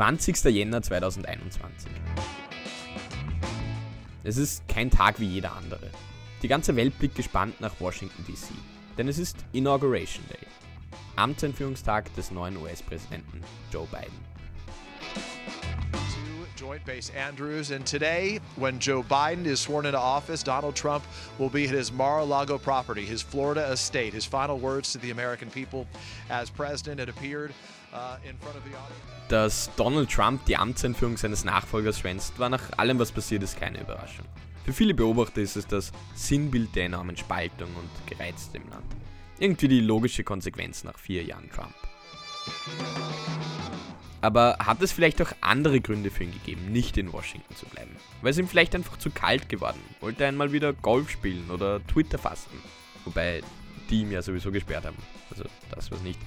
20. Jänner 2021. Es ist kein Tag wie jeder andere. Die ganze Welt blickt gespannt nach Washington DC, denn es ist Inauguration Day, Amtseinführungstag des neuen US-Präsidenten Joe Biden. Joint Base Andrews. And today, when Joe Biden is sworn into office, Donald Trump will be at his Mar a Lago property, his Florida estate. His final words to the American people as president had appeared uh, in front of the audience. Dass Donald Trump die Amtseinführung seines Nachfolgers schwänzt, war nach allem, was passiert ist, keine Überraschung. Für viele Beobachter ist es das Sinnbild der enormen Spaltung und Gereizte im Land. Irgendwie die logische Konsequenz nach vier Jahren Trump. Aber hat es vielleicht auch andere Gründe für ihn gegeben, nicht in Washington zu bleiben? Weil es ihm vielleicht einfach zu kalt geworden, wollte er einmal wieder Golf spielen oder Twitter fasten. Wobei die ihm ja sowieso gesperrt haben. Also das was nicht.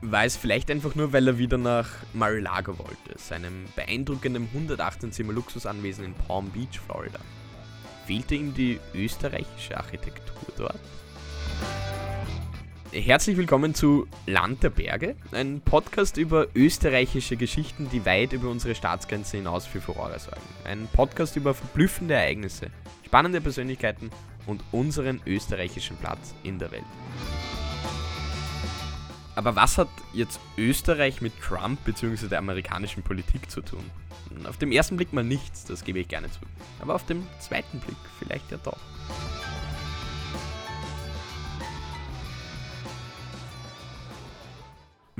War es vielleicht einfach nur, weil er wieder nach Mar-a-Lago wollte, seinem beeindruckenden 118 Zimmer Luxusanwesen in Palm Beach, Florida. Fehlte ihm die österreichische Architektur dort? Herzlich willkommen zu Land der Berge, ein Podcast über österreichische Geschichten, die weit über unsere Staatsgrenze hinaus für Furore sorgen. Ein Podcast über verblüffende Ereignisse, spannende Persönlichkeiten und unseren österreichischen Platz in der Welt. Aber was hat jetzt Österreich mit Trump bzw. der amerikanischen Politik zu tun? Auf dem ersten Blick mal nichts, das gebe ich gerne zu. Aber auf dem zweiten Blick vielleicht ja doch.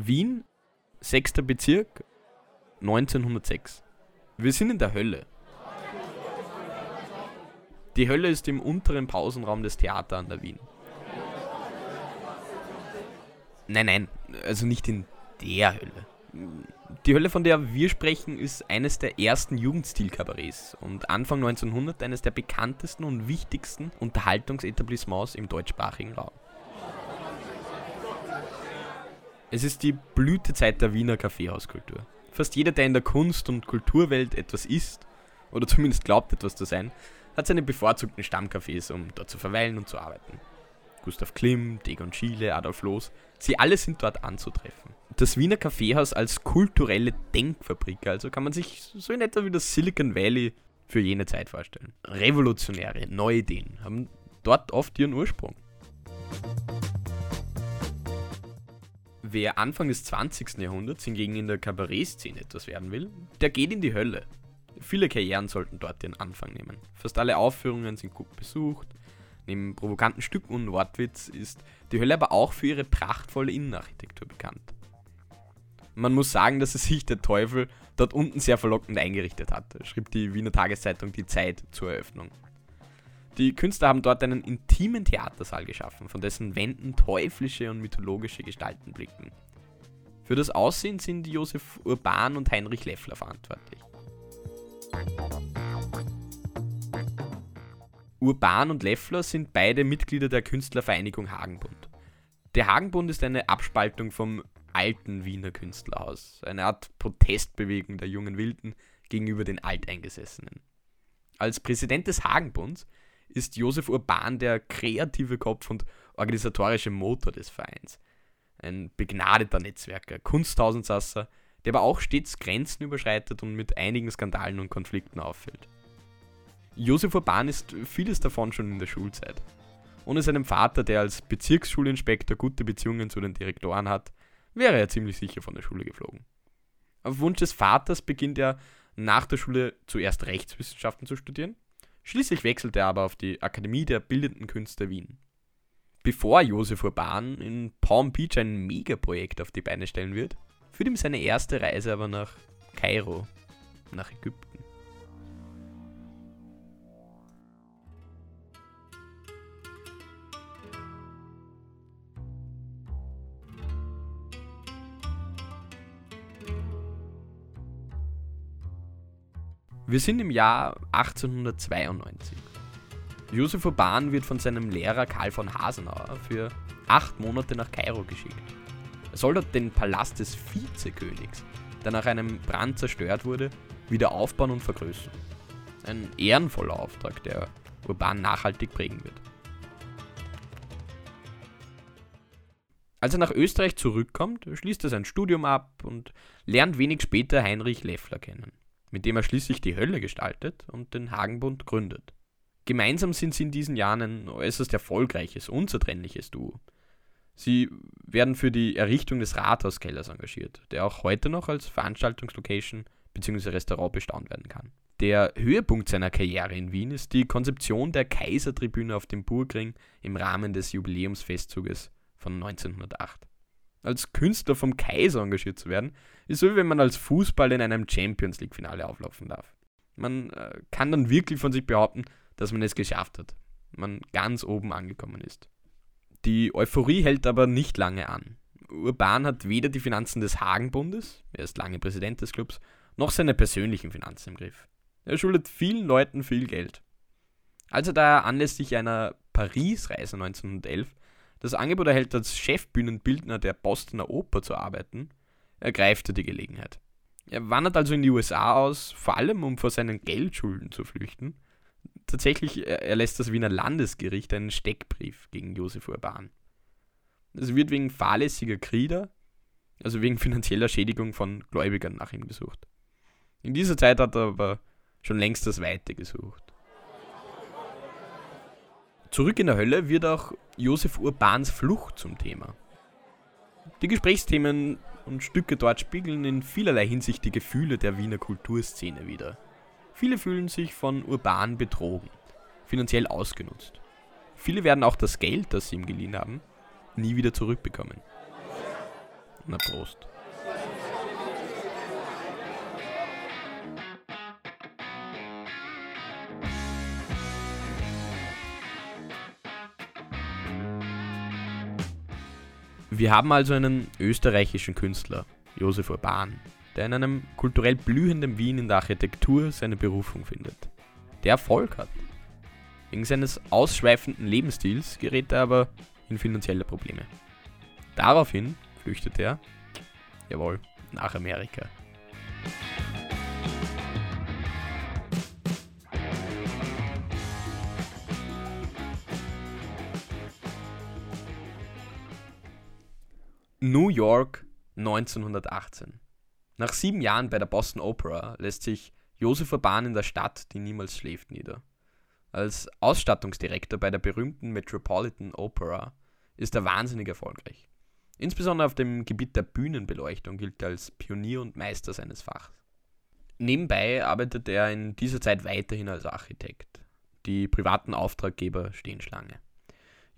Wien, 6. Bezirk, 1906. Wir sind in der Hölle. Die Hölle ist im unteren Pausenraum des Theater an der Wien. Nein, nein, also nicht in der Hölle. Die Hölle, von der wir sprechen, ist eines der ersten Jugendstil-Kabarets und Anfang 1900 eines der bekanntesten und wichtigsten Unterhaltungsetablissements im deutschsprachigen Raum. Es ist die Blütezeit der Wiener Kaffeehauskultur. Fast jeder, der in der Kunst- und Kulturwelt etwas ist, oder zumindest glaubt etwas zu sein, hat seine bevorzugten Stammcafés, um dort zu verweilen und zu arbeiten. Gustav Klimm, Degon Schiele, Adolf Loos, sie alle sind dort anzutreffen. Das Wiener Kaffeehaus als kulturelle Denkfabrik, also kann man sich so in etwa wie das Silicon Valley für jene Zeit vorstellen. Revolutionäre, neue Ideen haben dort oft ihren Ursprung. Wer Anfang des 20. Jahrhunderts hingegen in der Kabarettszene etwas werden will, der geht in die Hölle. Viele Karrieren sollten dort ihren Anfang nehmen. Fast alle Aufführungen sind gut besucht. Neben provokanten Stücken und Wortwitz ist die Hölle aber auch für ihre prachtvolle Innenarchitektur bekannt. Man muss sagen, dass es sich der Teufel dort unten sehr verlockend eingerichtet hat, schrieb die Wiener Tageszeitung Die Zeit zur Eröffnung. Die Künstler haben dort einen intimen Theatersaal geschaffen, von dessen Wänden teuflische und mythologische Gestalten blicken. Für das Aussehen sind Josef Urban und Heinrich Leffler verantwortlich. Urban und Leffler sind beide Mitglieder der Künstlervereinigung Hagenbund. Der Hagenbund ist eine Abspaltung vom alten Wiener Künstlerhaus, eine Art Protestbewegung der jungen Wilden gegenüber den Alteingesessenen. Als Präsident des Hagenbunds ist Josef Urban der kreative Kopf und organisatorische Motor des Vereins. Ein begnadeter Netzwerker, Kunsthausensasser, der aber auch stets Grenzen überschreitet und mit einigen Skandalen und Konflikten auffällt. Josef Urban ist vieles davon schon in der Schulzeit. Ohne seinen Vater, der als Bezirksschulinspektor gute Beziehungen zu den Direktoren hat, wäre er ziemlich sicher von der Schule geflogen. Auf Wunsch des Vaters beginnt er nach der Schule zuerst Rechtswissenschaften zu studieren Schließlich wechselte er aber auf die Akademie der Bildenden Künste Wien. Bevor Josef Urban in Palm Beach ein Megaprojekt auf die Beine stellen wird, führt ihm seine erste Reise aber nach Kairo, nach Ägypten. Wir sind im Jahr 1892. Josef Urban wird von seinem Lehrer Karl von Hasenauer für acht Monate nach Kairo geschickt. Er soll dort den Palast des Vizekönigs, der nach einem Brand zerstört wurde, wieder aufbauen und vergrößern. Ein ehrenvoller Auftrag, der Urban nachhaltig prägen wird. Als er nach Österreich zurückkommt, schließt er sein Studium ab und lernt wenig später Heinrich Leffler kennen, mit dem er schließlich die Hölle gestaltet und den Hagenbund gründet. Gemeinsam sind sie in diesen Jahren ein äußerst erfolgreiches, unzertrennliches Duo. Sie werden für die Errichtung des Rathauskellers engagiert, der auch heute noch als Veranstaltungslocation bzw. Restaurant bestaunt werden kann. Der Höhepunkt seiner Karriere in Wien ist die Konzeption der Kaisertribüne auf dem Burgring im Rahmen des Jubiläumsfestzuges von 1908. Als Künstler vom Kaiser engagiert zu werden, ist so wie wenn man als Fußball in einem Champions League-Finale auflaufen darf. Man äh, kann dann wirklich von sich behaupten, dass man es geschafft hat. Man ganz oben angekommen ist. Die Euphorie hält aber nicht lange an. Urban hat weder die Finanzen des Hagenbundes, er ist lange Präsident des Clubs, noch seine persönlichen Finanzen im Griff. Er schuldet vielen Leuten viel Geld. Als er daher anlässlich einer Paris-Reise 1911 das Angebot erhält, als Chefbühnenbildner der Bostoner Oper zu arbeiten, ergreift er die Gelegenheit. Er wandert also in die USA aus, vor allem um vor seinen Geldschulden zu flüchten. Tatsächlich erlässt das Wiener Landesgericht einen Steckbrief gegen Josef Urban. Es wird wegen fahrlässiger Krieder, also wegen finanzieller Schädigung von Gläubigern nach ihm gesucht. In dieser Zeit hat er aber schon längst das Weite gesucht. Zurück in der Hölle wird auch Josef Urbans Flucht zum Thema. Die Gesprächsthemen und Stücke dort spiegeln in vielerlei Hinsicht die Gefühle der Wiener Kulturszene wider. Viele fühlen sich von Urban betrogen, finanziell ausgenutzt. Viele werden auch das Geld, das sie ihm geliehen haben, nie wieder zurückbekommen. Na Prost. Wir haben also einen österreichischen Künstler, Josef Urban, der in einem kulturell blühenden Wien in der Architektur seine Berufung findet, der Erfolg hat. Wegen seines ausschweifenden Lebensstils gerät er aber in finanzielle Probleme. Daraufhin flüchtet er, jawohl, nach Amerika. New York 1918. Nach sieben Jahren bei der Boston Opera lässt sich Josef Urban in der Stadt, die niemals schläft, nieder. Als Ausstattungsdirektor bei der berühmten Metropolitan Opera ist er wahnsinnig erfolgreich. Insbesondere auf dem Gebiet der Bühnenbeleuchtung gilt er als Pionier und Meister seines Fachs. Nebenbei arbeitet er in dieser Zeit weiterhin als Architekt. Die privaten Auftraggeber stehen Schlange.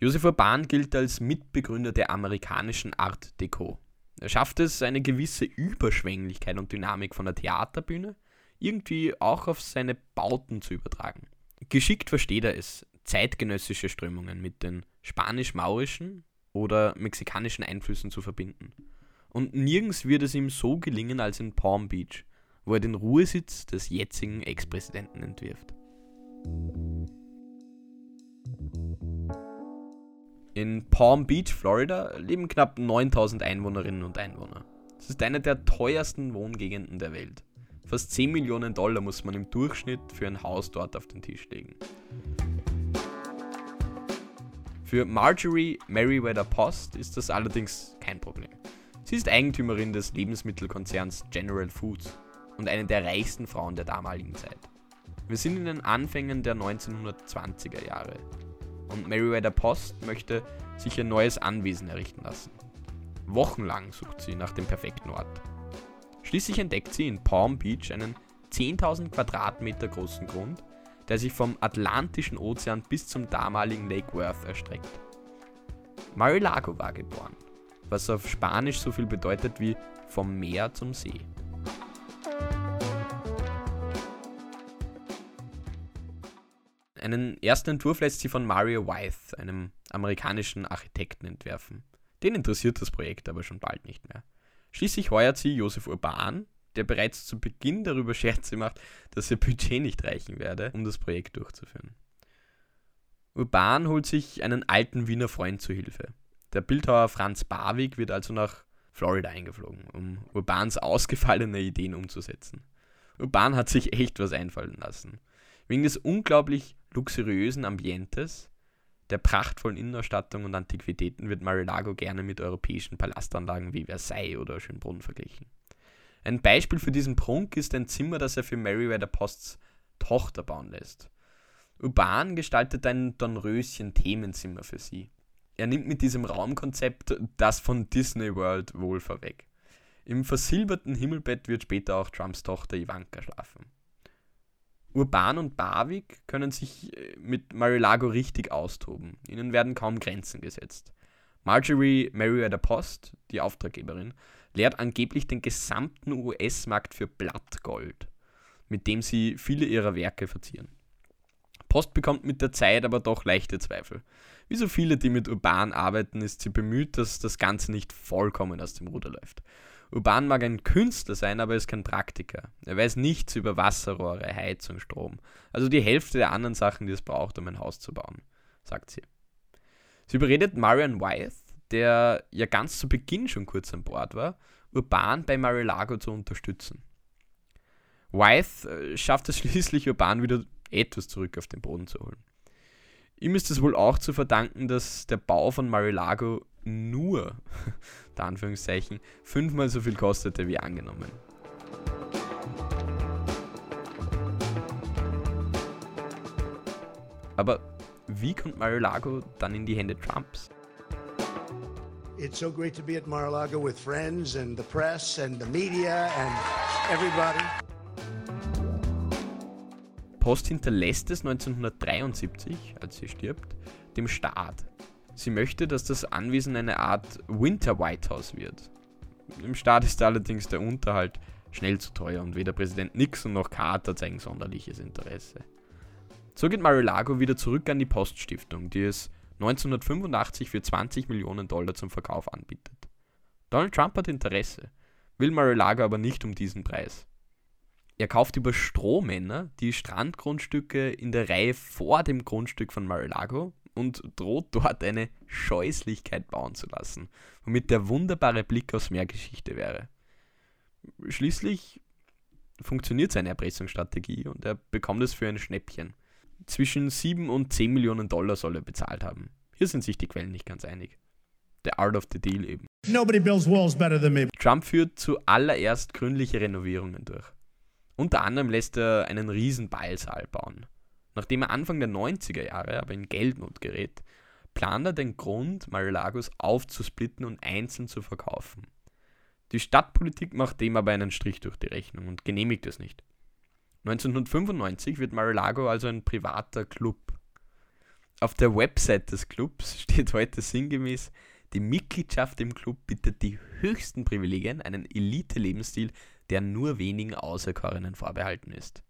Josef Urban gilt als Mitbegründer der amerikanischen Art Deco. Er schafft es, eine gewisse Überschwänglichkeit und Dynamik von der Theaterbühne irgendwie auch auf seine Bauten zu übertragen. Geschickt versteht er es, zeitgenössische Strömungen mit den spanisch-maurischen oder mexikanischen Einflüssen zu verbinden. Und nirgends wird es ihm so gelingen als in Palm Beach, wo er den Ruhesitz des jetzigen Ex-Präsidenten entwirft. In Palm Beach, Florida, leben knapp 9000 Einwohnerinnen und Einwohner. Es ist eine der teuersten Wohngegenden der Welt. Fast 10 Millionen Dollar muss man im Durchschnitt für ein Haus dort auf den Tisch legen. Für Marjorie Merriweather Post ist das allerdings kein Problem. Sie ist Eigentümerin des Lebensmittelkonzerns General Foods und eine der reichsten Frauen der damaligen Zeit. Wir sind in den Anfängen der 1920er Jahre und Meriwether Post möchte sich ein neues Anwesen errichten lassen. Wochenlang sucht sie nach dem perfekten Ort. Schließlich entdeckt sie in Palm Beach einen 10.000 Quadratmeter großen Grund, der sich vom Atlantischen Ozean bis zum damaligen Lake Worth erstreckt. Mar-a-Lago war geboren, was auf Spanisch so viel bedeutet wie vom Meer zum See. Einen ersten Entwurf lässt sie von Mario Wythe, einem amerikanischen Architekten, entwerfen. Den interessiert das Projekt aber schon bald nicht mehr. Schließlich heuert sie Josef Urban, der bereits zu Beginn darüber Scherze macht, dass ihr Budget nicht reichen werde, um das Projekt durchzuführen. Urban holt sich einen alten Wiener Freund zu Hilfe. Der Bildhauer Franz Barwig wird also nach Florida eingeflogen, um Urbans ausgefallene Ideen umzusetzen. Urban hat sich echt was einfallen lassen. Wegen des unglaublich luxuriösen Ambientes, der prachtvollen Innenausstattung und Antiquitäten wird Mar-a-Lago gerne mit europäischen Palastanlagen wie Versailles oder Schönbrunn verglichen. Ein Beispiel für diesen Prunk ist ein Zimmer, das er für Meriwether Posts Tochter bauen lässt. Urban gestaltet ein Dornröschen-Themenzimmer für sie. Er nimmt mit diesem Raumkonzept das von Disney World wohl vorweg. Im versilberten Himmelbett wird später auch Trumps Tochter Ivanka schlafen. Urban und Barwick können sich äh, mit Marilago richtig austoben. Ihnen werden kaum Grenzen gesetzt. Marjorie Merriweather Post, die Auftraggeberin, leert angeblich den gesamten US-Markt für Blattgold, mit dem sie viele ihrer Werke verzieren. Post bekommt mit der Zeit aber doch leichte Zweifel. Wie so viele, die mit Urban arbeiten, ist sie bemüht, dass das Ganze nicht vollkommen aus dem Ruder läuft. Urban mag ein Künstler sein, aber ist kein Praktiker. Er weiß nichts über Wasserrohre, Heizung, Strom. Also die Hälfte der anderen Sachen, die es braucht, um ein Haus zu bauen, sagt sie. Sie überredet Marion Wyeth, der ja ganz zu Beginn schon kurz an Bord war, Urban bei Marilago zu unterstützen. Wyeth äh, schafft es schließlich, Urban wieder etwas zurück auf den Boden zu holen. Ihm ist es wohl auch zu verdanken, dass der Bau von Marilago nur, der Anführungszeichen, fünfmal so viel kostete wie angenommen. Aber wie kommt Mar-a-Lago dann in die Hände Trumps? It's so great to be at Mar-a-Lago with friends and the press and the media and everybody. Post hinterlässt es 1973, als sie stirbt, dem Staat. Sie möchte, dass das Anwesen eine Art Winter White House wird. Im Staat ist allerdings der Unterhalt schnell zu teuer und weder Präsident Nixon noch Carter zeigen sonderliches Interesse. So geht Mar-a-Lago wieder zurück an die Poststiftung, die es 1985 für 20 Millionen Dollar zum Verkauf anbietet. Donald Trump hat Interesse, will Mar-a-Lago aber nicht um diesen Preis. Er kauft über Strohmänner die Strandgrundstücke in der Reihe vor dem Grundstück von Mar-a-Lago und droht dort eine Scheußlichkeit bauen zu lassen, womit der wunderbare Blick aus Meergeschichte wäre. Schließlich funktioniert seine Erpressungsstrategie und er bekommt es für ein Schnäppchen. Zwischen 7 und 10 Millionen Dollar soll er bezahlt haben. Hier sind sich die Quellen nicht ganz einig. The Art of the Deal eben. Nobody builds walls better than me. Trump führt zuallererst gründliche Renovierungen durch. Unter anderem lässt er einen riesen Ballsaal bauen. Nachdem er Anfang der 90er Jahre aber in Geldnot gerät, plant er den Grund, Mar-a-Lagos aufzusplitten und einzeln zu verkaufen. Die Stadtpolitik macht dem aber einen Strich durch die Rechnung und genehmigt es nicht. 1995 wird Mar-a-Lago also ein privater Club. Auf der Website des Clubs steht heute sinngemäß, die Mitgliedschaft im Club bietet die höchsten Privilegien, einen Elite-Lebensstil, der nur wenigen Auserkorenen vorbehalten ist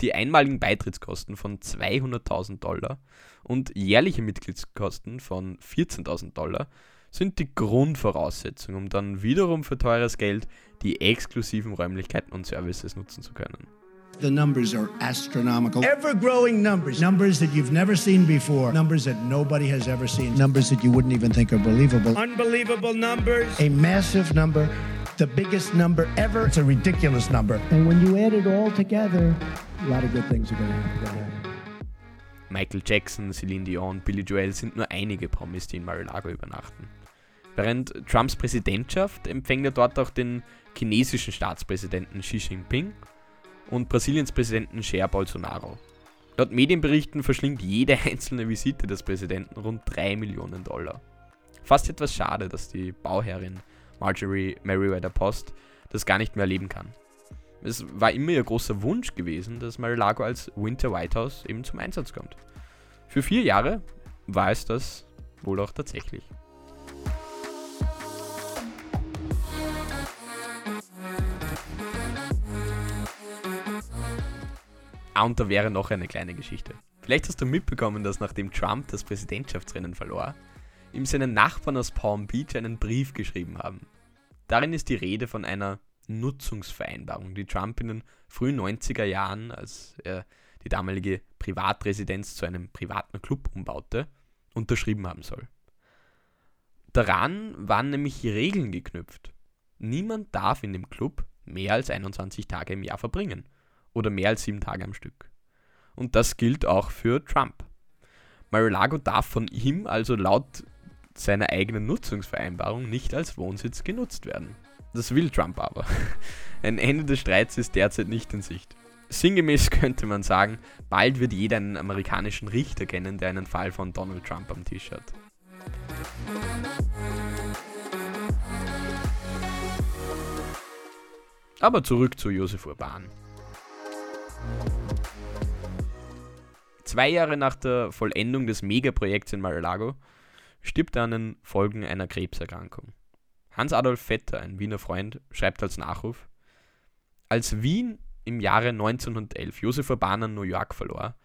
die einmaligen Beitrittskosten von 200.000 Dollar und jährliche Mitgliedskosten von 14.000 Dollar sind die Grundvoraussetzung, um dann wiederum für teures Geld die exklusiven Räumlichkeiten und Services nutzen zu können. The numbers are astronomical. Ever growing numbers. Numbers that you've never seen before. Numbers that nobody has ever seen. Numbers that you wouldn't even think are believable. Unbelievable numbers. A massive number. The biggest number ever. It's a ridiculous number. And when you add it all together, a lot of good things are going to happen. Michael Jackson, Celine Dion, Billy Joel sind nur einige Promis, die in Mar-a-Lago übernachten. Während Trumps Präsidentschaft empfängt er dort auch den chinesischen Staatspräsidenten Xi Jinping und Brasiliens Präsidenten Jair Bolsonaro. Laut Medienberichten verschlingt jede einzelne Visite des Präsidenten rund 3 Millionen Dollar. Fast etwas schade, dass die Bauherrin Marjorie Merriweather Post das gar nicht mehr erleben kann. Es war immer ihr großer Wunsch gewesen, dass Mar-a-Lago als Winter White House eben zum Einsatz kommt. Für vier Jahre war es das wohl auch tatsächlich. Ah, und da wäre noch eine kleine Geschichte. Vielleicht hast du mitbekommen, dass nachdem Trump das Präsidentschaftsrennen verlor, ihm seine Nachbarn aus Palm Beach einen Brief geschrieben haben. Darin ist die Rede von einer Nutzungsvereinbarung, die Trump in den frühen 90er Jahren, als er die damalige Privatresidenz zu einem privaten Club umbaute, unterschrieben haben soll. Daran waren nämlich Regeln geknüpft. Niemand darf in dem Club mehr als 21 Tage im Jahr verbringen oder mehr als sieben Tage am Stück. Und das gilt auch für Trump. Mar-a-Lago darf von ihm also laut seiner eigenen Nutzungsvereinbarung nicht als Wohnsitz genutzt werden. Das will Trump aber. Ein Ende des Streits ist derzeit nicht in Sicht. Sinngemäß könnte man sagen, bald wird jeder einen amerikanischen Richter kennen, der einen Fall von Donald Trump am Tisch hat. Aber zurück zu Josef Urban. Zwei Jahre nach der Vollendung des Megaprojekts in Mar-a-Lago stirbt er an den Folgen einer Krebserkrankung. Hans-Adolf Vetter, ein Wiener Freund, schreibt als Nachruf: Als Wien im Jahre 1911 Josef Urban an New York verlor,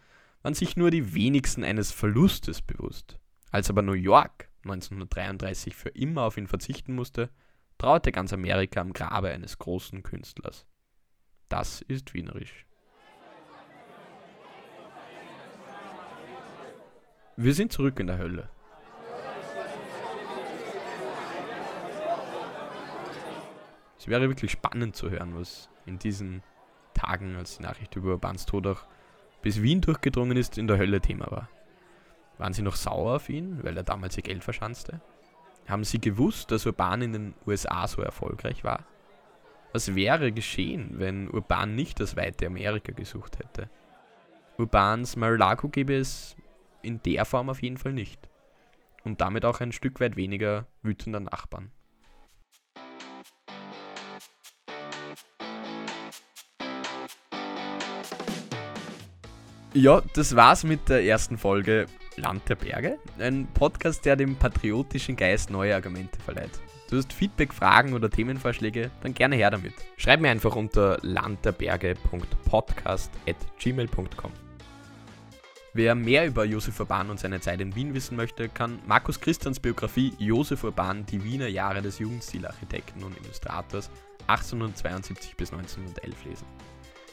waren sich nur die wenigsten eines Verlustes bewusst. Als aber New York 1933 für immer auf ihn verzichten musste, trauerte ganz Amerika am Grabe eines großen Künstlers. Das ist wienerisch. Wir sind zurück in der Hölle. Es wäre wirklich spannend zu hören, was in diesen Tagen, als die Nachricht über Urbans Tod auch bis Wien durchgedrungen ist, in der Hölle Thema war. Waren Sie noch sauer auf ihn, weil er damals ihr Geld verschanzte? Haben Sie gewusst, dass Urban in den USA so erfolgreich war? Was wäre geschehen, wenn Urban nicht das weite Amerika gesucht hätte? Urbans Mar-a-Lago gäbe es in der Form auf jeden Fall nicht. Und damit auch ein Stück weit weniger wütender Nachbarn. Ja, das war's mit der ersten Folge Land der Berge. Ein Podcast, der dem patriotischen Geist neue Argumente verleiht. Du hast Feedback, Fragen oder Themenvorschläge, dann gerne her damit. Schreib mir einfach unter landderberge.podcast.gmail.com. Wer mehr über Josef Urban und seine Zeit in Wien wissen möchte, kann Markus Christians Biografie Josef Urban, die Wiener Jahre des Jugendstilarchitekten und Illustrators 1872 bis 1911 lesen.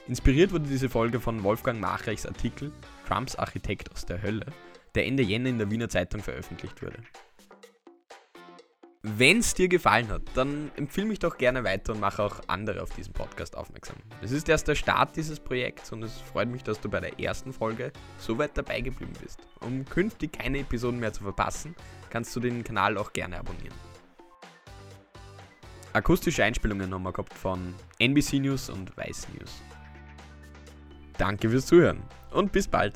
Inspiriert wurde diese Folge von Wolfgang Machreichs Artikel Trumps Architekt aus der Hölle, der Ende Jänner in der Wiener Zeitung veröffentlicht wurde. Wenn es dir gefallen hat, dann empfehle mich doch gerne weiter und mache auch andere auf diesen Podcast aufmerksam. Es ist erst der Start dieses Projekts und es freut mich, dass du bei der ersten Folge so weit dabei geblieben bist. Um künftig keine Episoden mehr zu verpassen, kannst du den Kanal auch gerne abonnieren. Akustische Einspielungen haben wir gehabt von NBC News und Weiß News. Danke fürs Zuhören und bis bald.